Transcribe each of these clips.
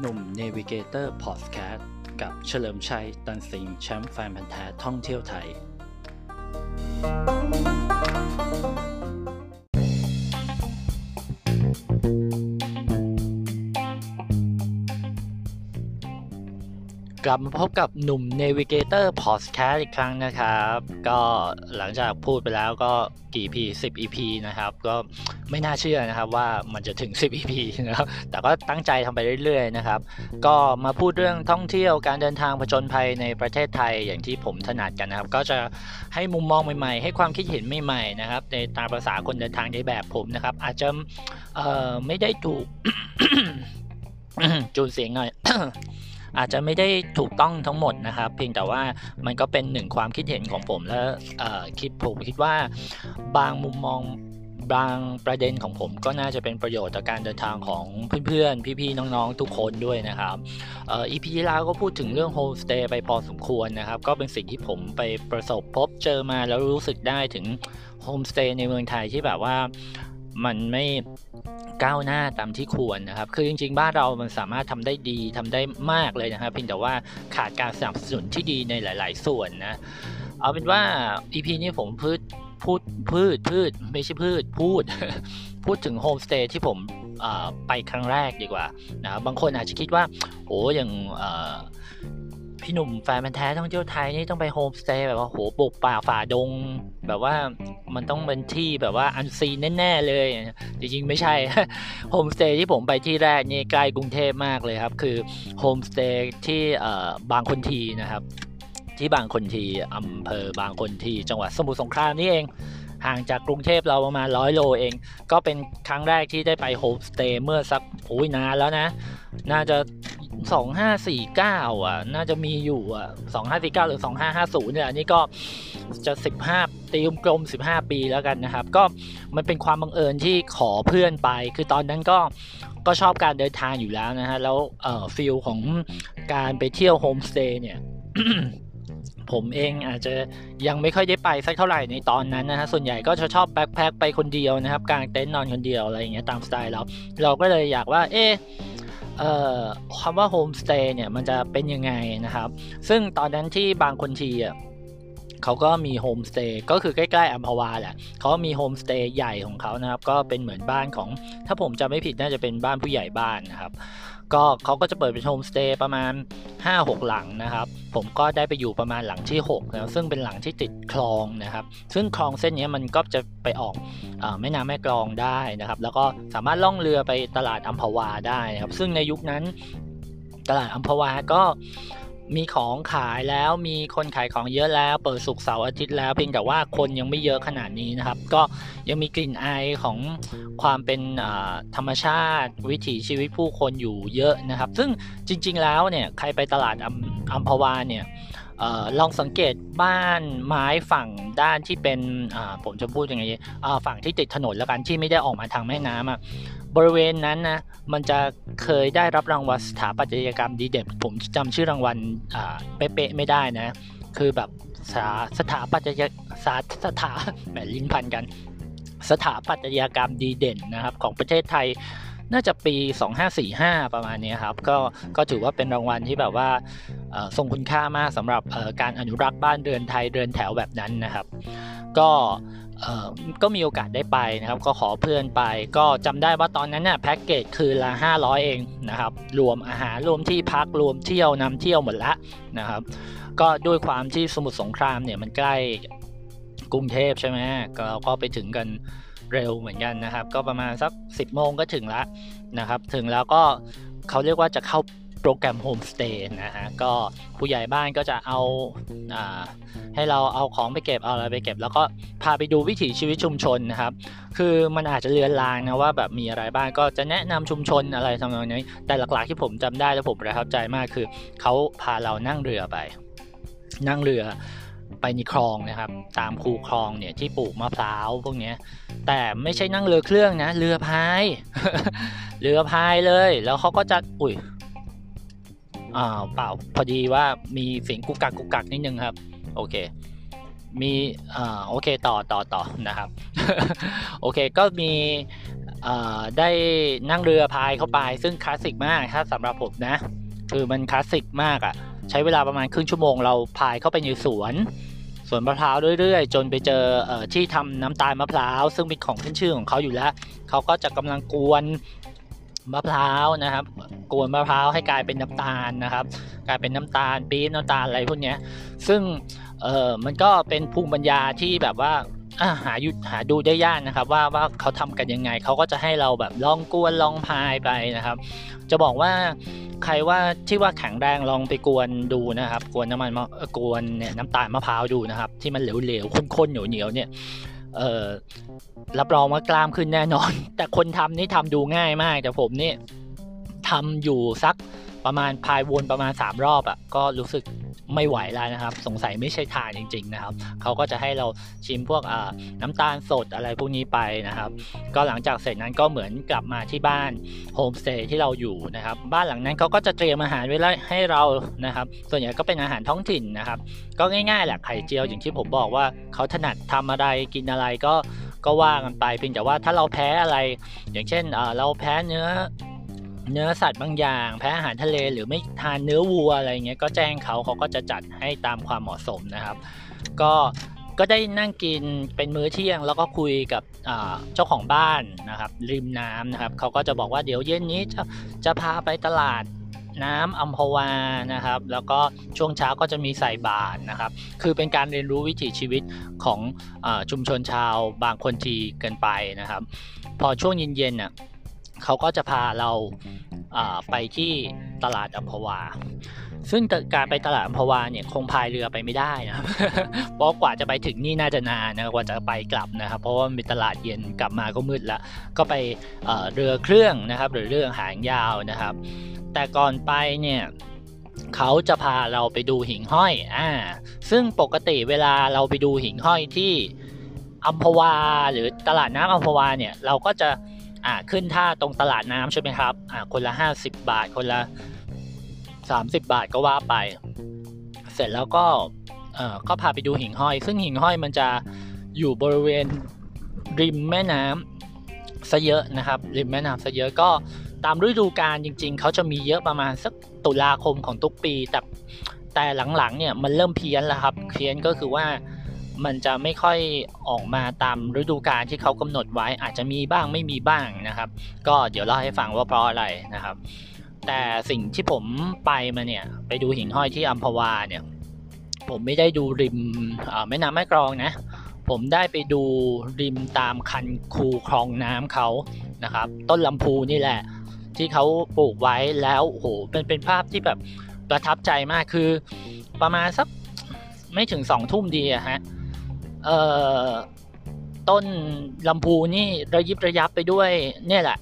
หนุ่ม Navigator Podcast กับเฉลิมชัย ตันสิงห์แชมป์แฟนพันธุ์แท้ท่องเที่ยวไทย กลับมาพบกับหนุ่ม Navigator Podcast อีกครั้งนะครับ ก็หลังจากพูดไปแล้วก็กี่ EP 10 EP นะครับ ก็ไม่น่าเชื่อนะครับว่ามันจะถึง 10 EP นะครับ แต่ก็ตั้งใจทำไปเรื่อยๆนะครับ ก็มาพูดเรื่องท่องเที่ยวการเดินทางผจญภัยในประเทศไทยอย่างที่ผมถนัดกันนะครับ ก็จะให้มุมมองใหม่ๆ ให้ความคิดเห็นใหม่ๆนะครับ ในตามภาษาคนเดินทางในแบบผมนะครับ อาจจะไม่ได้ถูกจูนเสียงหน่อย อาจจะไม่ได้ถูกต้องทั้งหมดนะครับ เพียงแต่ว่ามันก็เป็นหนึ่งความคิดเห็นของผมและคิดผมคิดว่าบางมุมมองบางประเด็นของผมก็น่าจะเป็นประโยชน์ต่อการเดินทางของเพื่อนๆ พี่ๆ น้องๆ ทุกคนด้วยนะครับอีพีที่แล้วก็พูดถึงเรื่องโฮมสเตย์ไปพอสมควรนะครับ ก็เป็นสิ่งที่ผมไปประสบพบเจอมาแล้วรู้สึกได้ถึงโฮมสเตย์ในเมืองไทยที่แบบว่า มันไม่ก้าวหน้าตามที่ควรนะครับ คือจริง ๆ บ้านเรามันสามารถทำได้ดีทำได้มากเลยนะครับ เพียงแต่ว่าขาดการสนับสนุนที่ดีในหลาย ๆ ส่วนนะ เอาเป็นว่า EP นี้ผมพูดพูดพืชพืชไม่ใช่พืชพูด พูดถึงโฮมสเตย์ที่ผมไปครั้งแรกดีกว่านะบางคนอาจจะคิดว่าโอ้อย่าง พี่หนุ่มแฟนพันธุ์แท้ท่องเที่ยวไทยนี่ต้องไปโฮมสเตย์แบบว่าโหบุกป่าฝ่าดง แบบว่ามันต้องเป็นที่แบบว่า unseen แน่ๆเลย จริงๆไม่ใช่โฮมสเตย์ที่ผมไปที่แรกนี่ใกล้กรุงเทพมากเลยครับ คือโฮมสเตย์ที่บางคนทีนะครับ ที่บางคนทีอำเภอบางคนทีจังหวัดสมุทรสงครามนี่เอง ห่างจากกรุงเทพเราประมาณร้อยโลเอง ก็เป็นครั้งแรกที่ได้ไปโฮมสเตย์เมื่อสักโอ้ยนานแล้วนะ น่าจะสองห้าสี่เก้าอะ น่าจะมีอยู่อะสองห้าสี่เก้าหรือสองห้าห้าศูนย์เนี่ย อันนี้ก็จะสิบห้าตีกลมๆสิบห้าปีแล้วกันนะครับ ก็มันเป็นความบังเอิญที่ขอเพื่อนไป คือตอนนั้นก็ก็ชอบการเดินทางอยู่แล้วนะฮะ แล้วเอ่อ feel ของการไปเที่ยวโฮมสเตย์เนี่ย ผมเองอาจจะยังไม่ค่อยได้ไปสักเท่าไหร่ในตอนนั้นนะฮะส่วนใหญ่ก็จะชอบ backpack ไปคนเดียวนะครับกางเต็นท์นอนคนเดียวอะไรอย่างเงี้ยตามสไตล์เราเราก็เลยอยากว่าเอ๊ะคำว่าโฮมสเตย์เนี่ยมันจะเป็นยังไงนะครับ ซึ่งตอนนั้นที่บางคนทีอะเขาก็มีโฮมสเตย์ก็คือใกล้ๆอัมพวาแหละเขามีโฮมสเตย์ใหญ่ของเขานะครับ ก็เป็นเหมือนบ้านของ ถ้าผมจำไม่ผิดน่าจะเป็นบ้านผู้ใหญ่บ้านนะครับ ก็เขาก็จะเปิดเป็นโฮมสเตย์ประมาณ 5-6 หลังนะครับ ผมก็ได้ไปอยู่ประมาณหลังที่6นะซึ่งเป็นหลังที่ติดคลองนะครับ ซึ่งคลองเส้นนี้มันก็จะไปออกอแม่น้ำแม่กลองได้นะครับ แล้วก็สามารถล่องเรือไปตลาดอัมพวาได้นะครับ ซึ่งในยุคนั้นตลาดอัมพวาก็ มีของขายแล้วมีคนขายของเยอะแล้วเปิดสุกเสาร์อาทิตย์แล้วเพียงแต่ว่าคนยังไม่เยอะขนาดนี้นะครับ ก็ยังมีกลิ่นอายของความเป็นธรรมชาติ วิถีชีวิตผู้คนอยู่เยอะนะครับ ซึ่งจริง ๆ แล้วเนี่ยใครไปตลาดอัมพวาเนี่ยลองสังเกตบ้านไม้ฝั่งด้านที่เป็นผมจะพูดยังไงฝั่งที่ติดถนนแล้วกันที่ไม่ได้ออกมาทางแม่น้ำอะ บริเวณนั้นนะมันจะเคยได้รับรางวัลสถาปัตยกรรมดีเด่นผมจำชื่อรางวัลเป๊ะๆไม่ได้นะ คือแบบสาสถาปัตยสาสถาแหมลิ้นพันกัน สถาปัตยกรรมดีเด่นนะครับ ของประเทศไทยน่าจะปี 2545 ประมาณนี้ครับ ก็ก็ถือว่าเป็นรางวัลที่แบบว่าทรงคุณค่ามากสำหรับการอนุรักษ์บ้านเรือนไทยเรือนแถวแบบนั้นนะครับ ก็ ก็มีโอกาสได้ไปนะครับ ก็ขอเพื่อนไป ก็จำได้ว่าตอนนั้นน่ะแพ็กเกจคือละ 500 เองนะครับ รวมอาหารรวมที่พักรวมเที่ยวนำเที่ยวหมดละนะครับ ก็ด้วยความที่สมุทรสงครามเนี่ยมันใกล้กรุงเทพใช่ไหมก็เราก็ไปถึงกันเร็วเหมือนกันนะครับ ก็ประมาณสัก 10โมงก็ถึงล้วนะครับ ถึงแล้วก็เขาเรียกว่าจะเข้า โปรแกรมโฮมสเตย์นะฮะก็ผู้ใหญ่บ้านก็จะเอาอาให้เราเอาของไปเก็บเอาอะไรไปเก็บ แล้วก็พาไปดูวิถีชีวิตชุมชนนะครับ คือมันอาจจะเลือนลางนะว่าแบบมีอะไรบ้างก็จะแนะนำชุมชนอะไรทำนองนี้แต่หลักๆที่ผมจำได้และผมประทับใจมากคือเขาพาเรานั่งเรือไป นั่งเรือไปในคลองนะครับ ตามคูคลองเนี่ยที่ปลูกมะพร้าวพวกนี้แต่ไม่ใช่นั่งเรือเครื่องนะ เรือพาย เรือพายเลย แล้วเขาก็จะ อุ้ย อ่าเปล่าพอดีว่ามีเสียงกุกกักกุกกักนิดนึงครับ โอเค มีอ่าโอเคต่อต่อต่อนะครับ โอเคก็มีได้นั่งเรือพายเข้าไป ซึ่งคลาสสิกมากถ้าสำหรับผมนะ คือมันคลาสสิกมากอะ่ะ ใช้เวลาประมาณครึ่งชั่วโมงเราพายเข้าไปในสวนสวนมะพร้าวเรื่อยๆ จนไปเจออที่ทำน้ำตาลมะพร้าว ซึ่งเป็นของขึ้นชื่อของเขาอยู่แล้ว เขาก็จะกำลังกวน มะพร้าวนะครับกวนมะพร้าวให้กลายเป็นน้ำตาลนะครับ กลายเป็นน้ำตาลปี๊บน้ำตาลอะไรพวกนี้ซึ่งเออมันก็เป็นภูมิปัญญาที่แบบว่าหายุดหาดูได้ยากนะครับ ว่าว่าเขาทำกันยังไงเขาก็จะให้เราแบบลองกวนลองพายไปนะครับ จะบอกว่าใครว่าที่ว่าแข็งแรงลองไปกวนดูนะครับ กวนน้ำมันมะกวนเนี่ยน้ำตาลมะพร้าวดูนะครับ ที่มันเหลวๆข้นๆเหนียวๆเนี่ย เออรับรองว่ากล้ามขึ้นแน่นอน แต่คนทำนี่ทำดูง่ายมาก แต่ผมนี่ทำอยู่สัก ประมาณพายวนประมาณ 3 รอบอะ่ะก็รู้สึกไม่ไหวแล้วนะครับ สงสัยไม่ใช่ทานจริง ๆ นะครับเขาก็จะให้เราชิมพวกน้ำตาลสดอะไรพวกนี้ไปนะครับ ก็หลังจากเสร็จนั้นก็เหมือนกลับมาที่บ้านโฮมสเตย์ที่เราอยู่นะครับ บ้านหลังนั้นเขาก็จะเตรียมอาหารไว้ให้เรานะครับ ส่วนใหญ่ก็เป็นอาหารท้องถิ่นนะครับ ก็ง่ายๆแหละไข่เจียวอย่างที่ผมบอกว่าเขาถนัดทำอะไรกินอะไรก็ก็ว่ากันไปเพียงแต่ว่าถ้าเราแพ้อะไร อย่างเช่นเราแพ้เนื้อ เนื้อสัตว์บางอย่าง แพ้อาหารทะเลหรือไม่ทานเนื้อวัวอะไรเงี้ยก็แจ้งเขาเขาก็จะจัดให้ตามความเหมาะสมนะครับ ก็ก็ได้นั่งกินเป็นมื้อเที่ยง แล้วก็คุยกับเจ้าของบ้านนะครับริมน้ำนะครับเขาก็จะบอกว่าเดี๋ยวเย็นนี้จะจะพาไปตลาดน้ำอัมพวานะครับ แล้วก็ช่วงเช้าก็จะมีใส่บาตรนะครับ คือเป็นการเรียนรู้วิถีชีวิตของอชุมชนชาวบางคนทีเกินไปนะครับ พอช่วงเย็นๆน่ะ เขาก็จะพาเราไปที่ตลาดอัมพวา ซึ่งการไปตลาดอัมพวาเนี่ยคงพายเรือไปไม่ได้นะเพราะกว่าจะไปถึงนี่น่าจะนานนะกว่าจะไปกลับนะครับ เพราะว่ามีตลาดเย็นกลับมาก็มืดแล้วก็ไปเรือเครื่องนะครับ หรือเรื่องหางยาวนะครับ แต่ก่อนไปเนี่ยเขาจะพาเราไปดูหิ่งห้อยอ่าซึ่งปกติเวลาเราไปดูหิ่งห้อยที่อัมพวาหรือตลาดน้ำอัมพวาเนี่ยเราก็จะ อ่าขึ้นท่าตรงตลาดน้ำใช่ไหมครับอ่าคนละ 50 บาท คนละ 30 บาทก็ว่าไป เสร็จแล้วก็เอ่อก็พาไปดูหิ่งห้อย ซึ่งหิ่งห้อยมันจะอยู่บริเวณริมแม่น้ำซะเยอะนะครับ ริมแม่น้ำซะเยอะก็ตามฤดูกาลจริง ๆ เขาจะมีเยอะประมาณสักตุลาคมของทุกปี แต่แต่หลังๆเนี่ยมันเริ่มเพี้ยนแล้วครับเพี้ยนก็คือว่า มันจะไม่ค่อยออกมาตามฤดูกาลที่เขากำหนดไว้อาจจะมีบ้างไม่มีบ้างนะครับ ก็เดี๋ยวเล่าให้ฟังว่าเพราะอะไรนะครับ แต่สิ่งที่ผมไปมาเนี่ยไปดูหิ่งห้อยที่อัมพวาเนี่ยผมไม่ได้ดูริมแม่น้ำแม่กรองนะ ผมได้ไปดูริมตามคันคูคลองน้ำเขานะครับ ต้นลำพูนี่แหละ ที่เขาปลูกไว้แล้วโอ้โหเป็นเป็นภาพที่แบบประทับใจมากคือประมาณสักไม่ถึงสองทุ่มดีอะฮะ เอ่อต้นลำพูนี่ระยิบระยับไปด้วยเนี่ยแหละ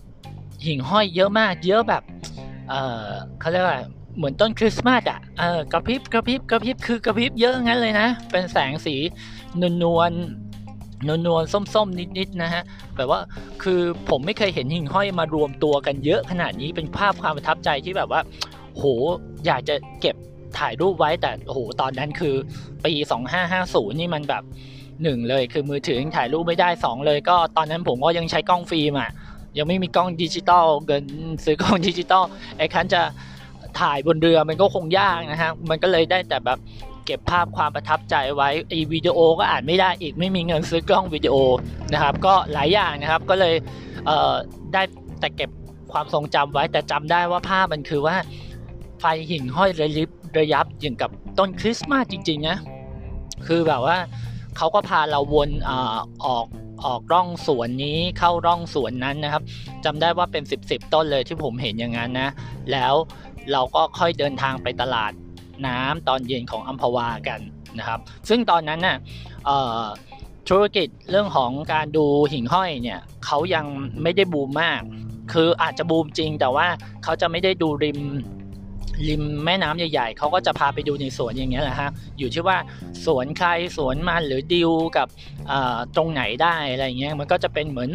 หิ่งห้อยเยอะมาก เยอะแบบ เออเขาเรียกว่าเหมือนต้นคริสต์มาสอะเออกระพริบกระพริบกระพริบคือกระพริบเยอะงั้นเลยนะ เป็นแสงสีนวลนวลนวลนวลส้มๆ นิดๆนะฮะแบบว่าคือผมไม่เคยเห็นหิ่งห้อยมารวมตัวกันเยอะขนาดนี้เป็นภาพความประทับใจที่แบบว่า โหอยากจะเก็บถ่ายรูปไว้แต่โหตอนนั้นคือปี 2550 นี่มันแบบ หนึ่งเลยคือมือถือยังถ่ายรูปไม่ได้สองเลย ก็ตอนนั้นผมก็ยังใช้กล้องฟิล์มอะยังไม่มีกล้องดิจิตอลเงินซื้อกล้องดิจิตอลไอ้ครั้นจะถ่ายบนเรือมันก็คงยากนะฮะมันก็เลยได้แต่แบบเก็บภาพความประทับใจไว้ไอวิดีโอก็อัดไม่ได้อีกไม่มีเงินซื้อกล้องวิดีโอนะครับ ก็หลายอย่างนะครับก็เลยเได้แต่เก็บความทรงจำไว้แต่จำได้ว่าภาพมันคือว่าไฟหิ่งห้อยระยิบระยับอย่างกับต้นคริสต์มาสจริงๆนะคือแบบว่า เขาก็พาเราวนอออกออกร่องสวนนี้เข้าร่องสวนนั้นนะครับจำได้ว่าเป็น 10บสต้นเลยที่ผมเห็นอย่างนั้นนะ แล้วเราก็ค่อยเดินทางไปตลาดน้ำตอนเย็นของอัมพวากันนะครับ ซึ่งตอนนั้นนะ่ะธุรกิจเรื่องของการดูหิ่งห้อยเนี่ยเขายังไม่ได้บูมมาก คืออาจจะบูมจริงแต่ว่าเขาจะไม่ได้ดูริม ริมแม่น้ำใหญ่ๆเขาก็จะพาไปดูในสวนอย่างเงี้ยแหละฮะอยู่ที่ว่าสวนใครสวนมันหรือดิวกับตรงไหนได้อะไรเงี้ยมันก็จะเป็นเหมือน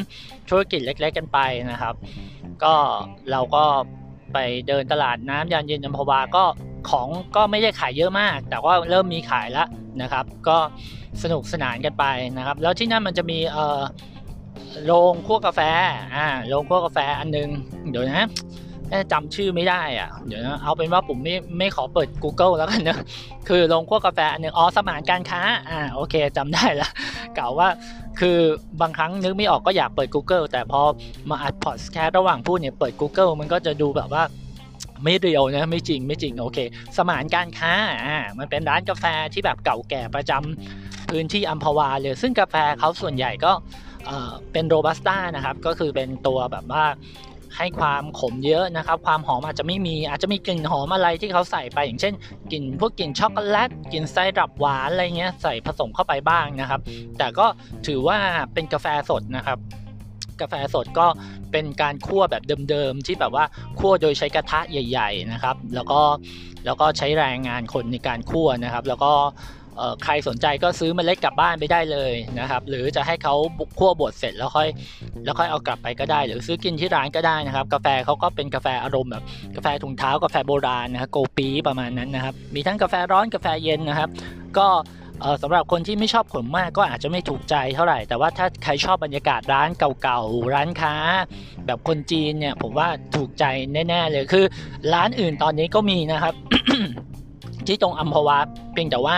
ธุรกิจเล็ก ๆ กันไปนะครับ ก็เราก็ไปเดินตลาดน้ำยานเย็นยมพวาก็ของก็ไม่ได้ขายเยอะมาก แต่ว่าเริ่มมีขายแล้วนะครับ ก็สนุกสนานกันไปนะครับ แล้วที่นั่นมันจะมีเอ่อโรงคั่วกาแฟอ่าโรงคั่วกาแฟอันนึงเดี๋ยวนะ จำชื่อไม่ได้อะ เดี๋ยวนะเอาเป็นว่าผมไม่ไม่ขอเปิด Google แล้วกันนะคือโรงคั่วกาแฟอันนึงอ๋อสมานการค้า อ่าโอเคจำได้ละกล่าวว่าคือบางครั้งนึกไม่ออกก็อยากเปิด Google แต่พอมาอัดพอดแคสต์ระหว่างพูดเนี่ยเปิด Google มันก็จะดูแบบว่าไม่เรียวนะไม่จริงไม่จริงโอเค สมานการค้าอ่ามันเป็นร้านกาแฟที่แบบเก่าแก่ประจำพื้นที่อัมพวาเลย ซึ่งกาแฟเขาส่วนใหญ่ก็เป็นโรบัสต้านะครับ ก็คือเป็นตัวแบบว่า ให้ความขมเยอะนะครับ ความหอมอาจจะไม่มีอาจจะมีกลิ่นหอมอะไรที่เขาใส่ไป อย่างเช่นกลิ่นพวกกลิ่นช็อกโกแลตกลิ่นไซรัปหวานอะไรเงี้ยใส่ผสมเข้าไปบ้างนะครับ แต่ก็ถือว่าเป็นกาแฟสดนะครับ กาแฟสดก็เป็นการคั่วแบบเดิมๆที่แบบว่าคั่วโดยใช้กระทะใหญ่ ๆนะครับ แล้วก็แล้วก็ใช้แรงงานคนในการคั่วนะครับ แล้วก็ ใครสนใจก็ซื้อมเมล็ดกลับบ้านไปได้เลยนะครับ หรือจะให้เขาบุกคั่วบดเสร็จแล้วค่อยแล้วค่อยเอากลับไปก็ได้ หรือซื้อกินที่ร้านก็ได้นะครับ กาแฟเขาก็เป็นกาแฟอารมณ์แบบกาแฟถุงเท้ากาแฟโบราณนะครับโกปีประมาณนั้นนะครับ มีทั้งกาแฟร้อนกาแฟเย็นนะครับ ก็สำหรับคนที่ไม่ชอบขมมากก็อาจจะไม่ถูกใจเท่าไหร่ แต่ว่าถ้าใครชอบบรรยากาศร้านเก่าๆ ร้านค้า แบบคนจีนเนี่ยผมว่าถูกใจแน่ ๆ เลยคือ ร้านอื่นตอนนี้ก็มีนะครับ ที่ตรงอัมพวาเพียงแต่ว่า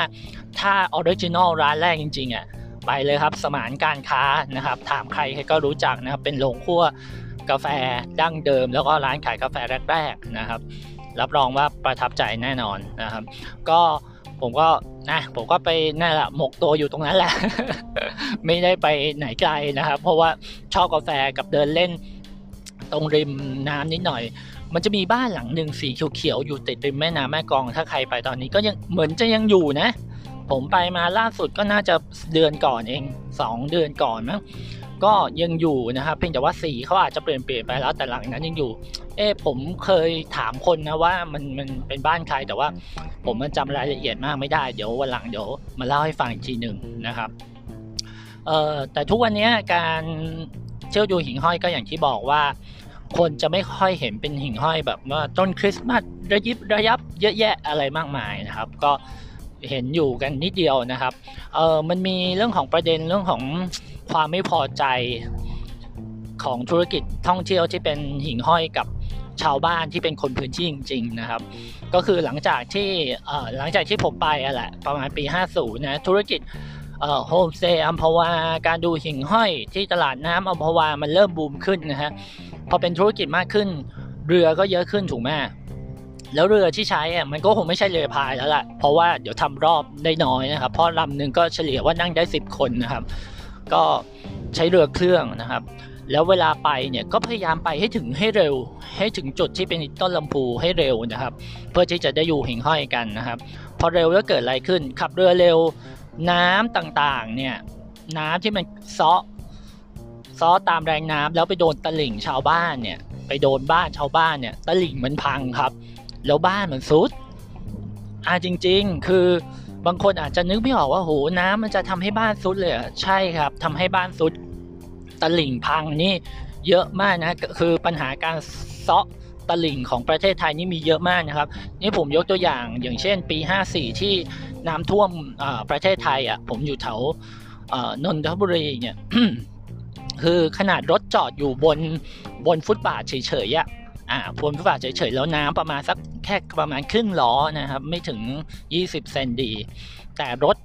ถ้า original ร้านแรกจริงๆอะไปเลยครับสมานการค้านะครับ ถามใครใครก็รู้จักนะครับ เป็นโรงคั่วกาแฟดั้งเดิม แล้วก็ร้านขายกาแฟแรกๆนะครับ รับรองว่าประทับใจแน่นอนนะครับ ก็ผมก็นะผมก็ไปนั่นแหละหมกตัวอยู่ตรงนั้นแหละ ไม่ได้ไปไหนไกลนะครับ เพราะว่าชอบกาแฟกับเดินเล่นตรงริมน้ำนิดหน่อย มันจะมีบ้านหลังหนึ่งสีเขียวๆอยู่ติดริมแม่น้ำแม่กอง ถ้าใครไปตอนนี้ก็ยังเหมือนจะยังอยู่นะ ผมไปมาล่าสุดก็น่าจะเดือนก่อนเอง 2 เดือนก่อนมั้งก็ยังอยู่นะครับเพียงแต่ว่าสีเขาอาจจะเปลี่ยนเปลี่ยนไปแล้วแต่หลังนั้นยังอยู่ เอ๊ผมเคยถามคนนะว่ามันมันเป็นบ้านใครแต่ว่า ผมมันจำรายละเอียดมากไม่ได้เดี๋ยววันหลังเดี๋ยวมาเล่าให้ฟังอีกทีหนึ่งนะครับเอ่อแต่ทุกวันนี้การเที่ยวดูหิ่งห้อยก็อย่างที่บอกว่า คนจะไม่ค่อยเห็นเป็นหิ่งห้อยแบบว่าต้นคริสต์มาสระยิบระยับเยอะแยะอะไรมากมายนะครับ ก็เห็นอยู่กันนิดเดียวนะครับเออมันมีเรื่องของประเด็นเรื่องของความไม่พอใจของธุรกิจท่องเที่ยวที่เป็นหิ่งห้อยกับชาวบ้านที่เป็นคนพื้นที่จริง ๆ นะครับ ก็คือหลังจากที่หลังจากที่ผมไปอะแหละประมาณปี 50 นะ ธุรกิจโฮมสเตย์อัมพวา การดูหิ่งห้อยที่ตลาดน้ำอัมพวา มันเริ่มบูมขึ้นนะฮะ พอเป็นธุรกิจมากขึ้น เรือก็เยอะขึ้นถูกไหมแล้วเรือที่ใช้อะมันก็คงไม่ใช่เรือพายแล้วล่ะ เพราะว่าเดี๋ยวทำรอบได้น้อยนะครับ เพราะลำหนึ่งก็เฉลี่ยว่านั่งได้ 10 คนนะครับ ก็ใช้เรือเครื่องนะครับ แล้วเวลาไปเนี่ยก็พยายามไปให้ถึงให้เร็ว ให้ถึงจุดที่เป็นต้นลำพูให้เร็วนะครับ เพื่อที่จะได้อยู่หิ่งห้อยกันนะครับ พอเร็วแล้วเกิดอะไรขึ้น ขับเรือเร็วน้ำต่างๆเนี่ยน้ำที่มันซาะ ซาะตามแรงน้ำแล้วไปโดนตลิ่งชาวบ้านเนี่ย ไปโดนบ้านชาวบ้านเนี่ยตลิ่งมันพังครับ แล้วบ้านมันซุดอ่าจริง ๆ คือบางคนอาจจะนึกไม่ออกว่าโหน้ำมันจะทำให้บ้านซุดเลยใช่ครับทำให้บ้านซุดตลิ่งพังนี่เยอะมากนะคือปัญหาการเซาะตลิ่งของประเทศไทยนี่มีเยอะมากนะครับ นี่ผมยกตัวอย่างอย่างเช่นปี 54 ที่น้ำท่วมประเทศไทยอะผมอยู่แถวนนทบุรีเนี่ย คือขนาดรถจอดอยู่บนบนฟุตบาทเฉยๆอะอ่าพวนฟุตบาทเฉยๆแล้วน้ำประมาณสักแค่ประมาณครึ่งล้อนะครับ ไม่ถึง 20 เซนดี แต่รถ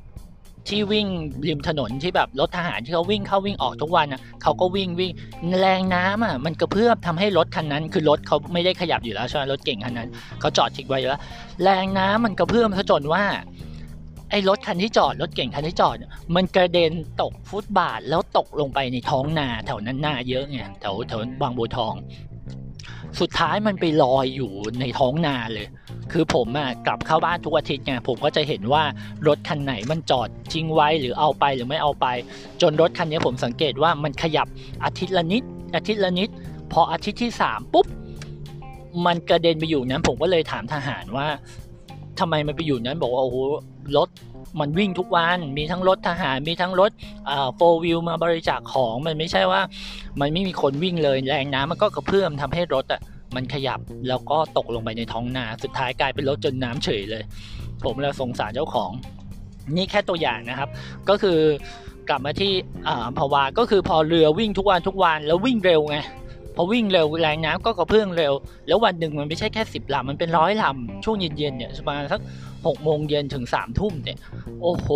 ที่วิ่งริมถนนที่แบบรถทหารที่เขาวิ่งเข้าวิ่งออกทุกวันนะเขาก็วิ่งวิ่งแรงน้ำอะมันกระเพื่อมทำให้รถคันนั้น คือรถเขาไม่ได้ขยับอยู่แล้วใช่ไหมรถเก่งคันนั้นเขาจอดทิ้งไว้แล้ว แรงน้ำมันกระเพื่อมซะจนว่า ไอ้รถคันที่จอดรถเก่งคันที่จอดมันกระเด็นตกฟุตบาทแล้วตกลงไปในท้องนาแถวนั้นนาเยอะไงแถวแถวบางบัวทอง สุดท้ายมันไปลอยอยู่ในท้องนาเลย คือผมอะกลับเข้าบ้านทุกอาทิตย์ไงผมก็จะเห็นว่ารถคันไหนมันจอดทิ้งไว้หรือเอาไปหรือไม่เอาไป จนรถคันนี้ผมสังเกตว่ามันขยับอาทิตย์ละนิด อาทิตย์ละนิด พออาทิตย์ที่สามปุ๊บมันกระเด็นไปอยู่นั้นผมก็เลยถามทหารว่าทำไมมันไปอยู่นั้นบอกว่าโอ้โห รถมันวิ่งทุกวันมีทั้งรถทหารมีทั้งรถโฟวิลมาบริจาคของมันไม่ใช่ว่ามันไม่มีคนวิ่งเลยแรงน้ำมันก็กระเพื่อมทำให้รถอะมันขยับแล้วก็ตกลงไปในท้องนา สุดท้ายกลายเป็นรถจนน้ำเฉยเลย ผมเลยสงสารเจ้าของ นี่แค่ตัวอย่างนะครับ ก็คือกลับมาที่อ่าภาวาก็คือพอเรือวิ่งทุกวันทุกวันแล้ววิ่งเร็วไงพอวิ่งเร็วแรงน้ำก็กระเพื่อมเร็ว แล้ววันหนึ่งมันไม่ใช่แค่สิบลำมันเป็นร้อยลำช่วงเย็นๆเนี่ยประมาณสัก หกโมงเย็นถึงสามทุ่มเนี่ย โอ้โห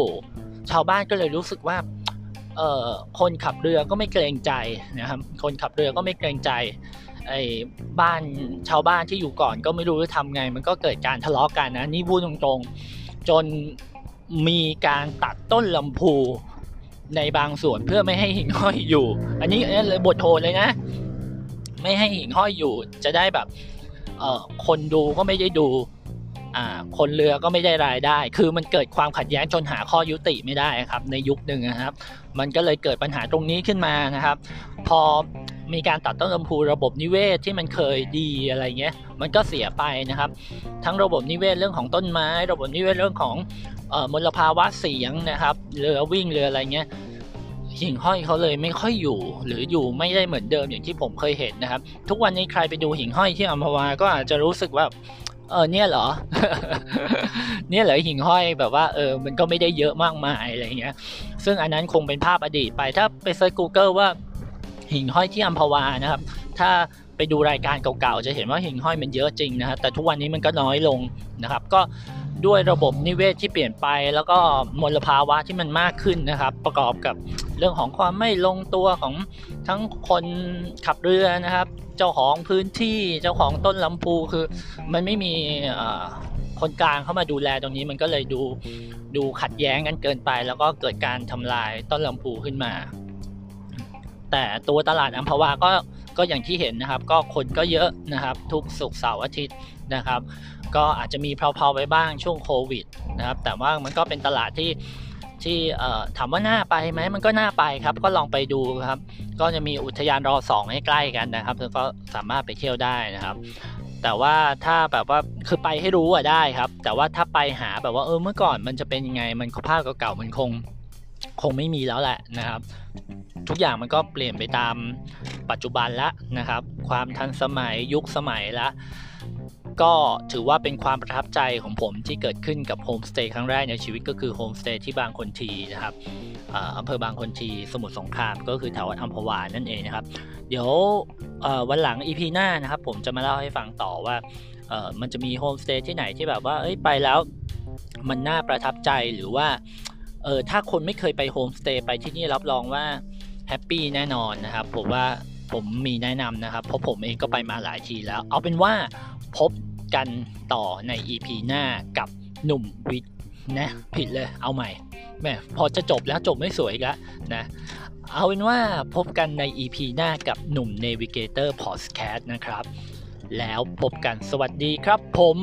ชาวบ้านก็เลยรู้สึกว่าเอ่อคนขับเรือก็ไม่เกรงใจนะครับ คนขับเรือก็ไม่เกรงใจไอ้บ้านชาวบ้านที่อยู่ก่อนก็ไม่รู้จะทำไง มันก็เกิดการทะเลาะกันนะนี่พูดตรงๆ จนมีการตัดต้นลำพูในบางส่วนเพื่อไม่ให้หิ่งห้อยอยู่ อันนี้เลยบทโทเลยนะ ไม่ให้หิ่งห้อยอยู่จะได้แบบเอ่อคนดูก็ไม่ได้ดู คนเรือก็ไม่ได้รายได้ คือมันเกิดความขัดแย้งจนหาข้อยุติไม่ได้ครับ ในยุคหนึ่งนะครับ มันก็เลยเกิดปัญหาตรงนี้ขึ้นมานะครับ พอมีการตัดต้นลำพูระบบนิเวศที่มันเคยดีอะไรเงี้ย มันก็เสียไปนะครับ ทั้งระบบนิเวศเรื่องของต้นไม้ ระบบนิเวศเรื่องของออมลภาวะเสียงนะครับเรือวิ่งเรืออะไรเงี้ยหิ่งห้อยเขาเลยไม่ค่อยอยู่ หรืออยู่ไม่ได้เหมือนเดิมอย่างที่ผมเคยเห็นนะครับ ทุกวันนี้ใครไปดูหิ่งห้อยที่อัมพวาก็อาจจะรู้สึกว่า เออเนี่ยเหรอ เนี่ยเหรอหิ่งห้อยแบบว่าเออมันก็ไม่ได้เยอะมากมายอะไรเงี้ย ซึ่งอันนั้นคงเป็นภาพอดีตไปถ้าไปเซิร์ช Google ว่าหิ่งห้อยที่อัมพวานะครับ ถ้าไปดูรายการเก่าๆ จะเห็นว่าหิ่งห้อยมันเยอะจริงนะฮะแต่ทุกวันนี้มันก็น้อยลงนะครับ ก็ ด้วยระบบนิเวศที่เปลี่ยนไป แล้วก็มลภาวะที่มันมากขึ้นนะครับ ประกอบกับเรื่องของความไม่ลงตัวของทั้งคนขับเรือนะครับ เจ้าของพื้นที่เจ้าของต้นลำพูคือ มันไม่มีคนกลางเข้ามาดูแลตรงนี้มันก็เลยดูดูขัดแย้งกันเกินไป แล้วก็เกิดการทำลายต้นลำพูขึ้นมา แต่ตัวตลาดอัมพวาก็ก็อย่างที่เห็นนะครับ ก็คนก็เยอะนะครับ ทุกสุกเสาร์อาทิตย์นะครับ ก็อาจจะมีเพลาๆไปบ้างช่วงโควิดนะครับแต่ว่ามันก็เป็นตลาดที่ที่ถามว่าน่าไปไหมมันก็น่าไปครับ ก็ลองไปดูครับ ก็จะมีอุทยานรอสองให้ใกล้กันนะครับแล้วก็สามารถไปเที่ยวได้นะครับ แต่ว่าถ้าแบบว่าคือไปให้รู้อะได้ครับ แต่ว่าถ้าไปหาแบบว่าเออเมื่อก่อนมันจะเป็นยังไง มันภาพเก่าๆมันคงคงไม่มีแล้วแหละนะครับ ทุกอย่างมันก็เปลี่ยนไปตามปัจจุบันละนะครับ ความทันสมัยยุคสมัยละ ก็ถือว่าเป็นความประทับใจของผมที่เกิดขึ้นกับโฮมสเตย์ครั้งแรกในชีวิตก็คือโฮมสเตย์ที่บางคนทีนะครับอ่าอำเภอบางคนทีสมุทรสงครามก็คือแถวอัมพวานั่นเองนะครับ เดี๋ยววันหลัง EP หน้านะครับ ผมจะมาเล่าให้ฟังต่อว่ามันจะมีโฮมสเตย์ที่ไหนที่แบบว่าไปแล้วมันน่าประทับใจหรือว่าเออถ้าคนไม่เคยไปโฮมสเตย์ไปที่นี่รับรองว่า happy แน่นอนนะครับ ผมว่าผมมีแนะนำนะครับ เพราะผมเองก็ไปมาหลายทีแล้ว เอาเป็นว่า พบกันต่อใน EP หน้ากับหนุ่มวิทย์นะผิดเลยเอาใหม่แม่พอจะจบแล้วจบไม่สวยละนะเอาเป็นว่าพบกันใน EP หน้ากับหนุ่ม Navigator Podcast นะครับ แล้วพบกันสวัสดีครับผม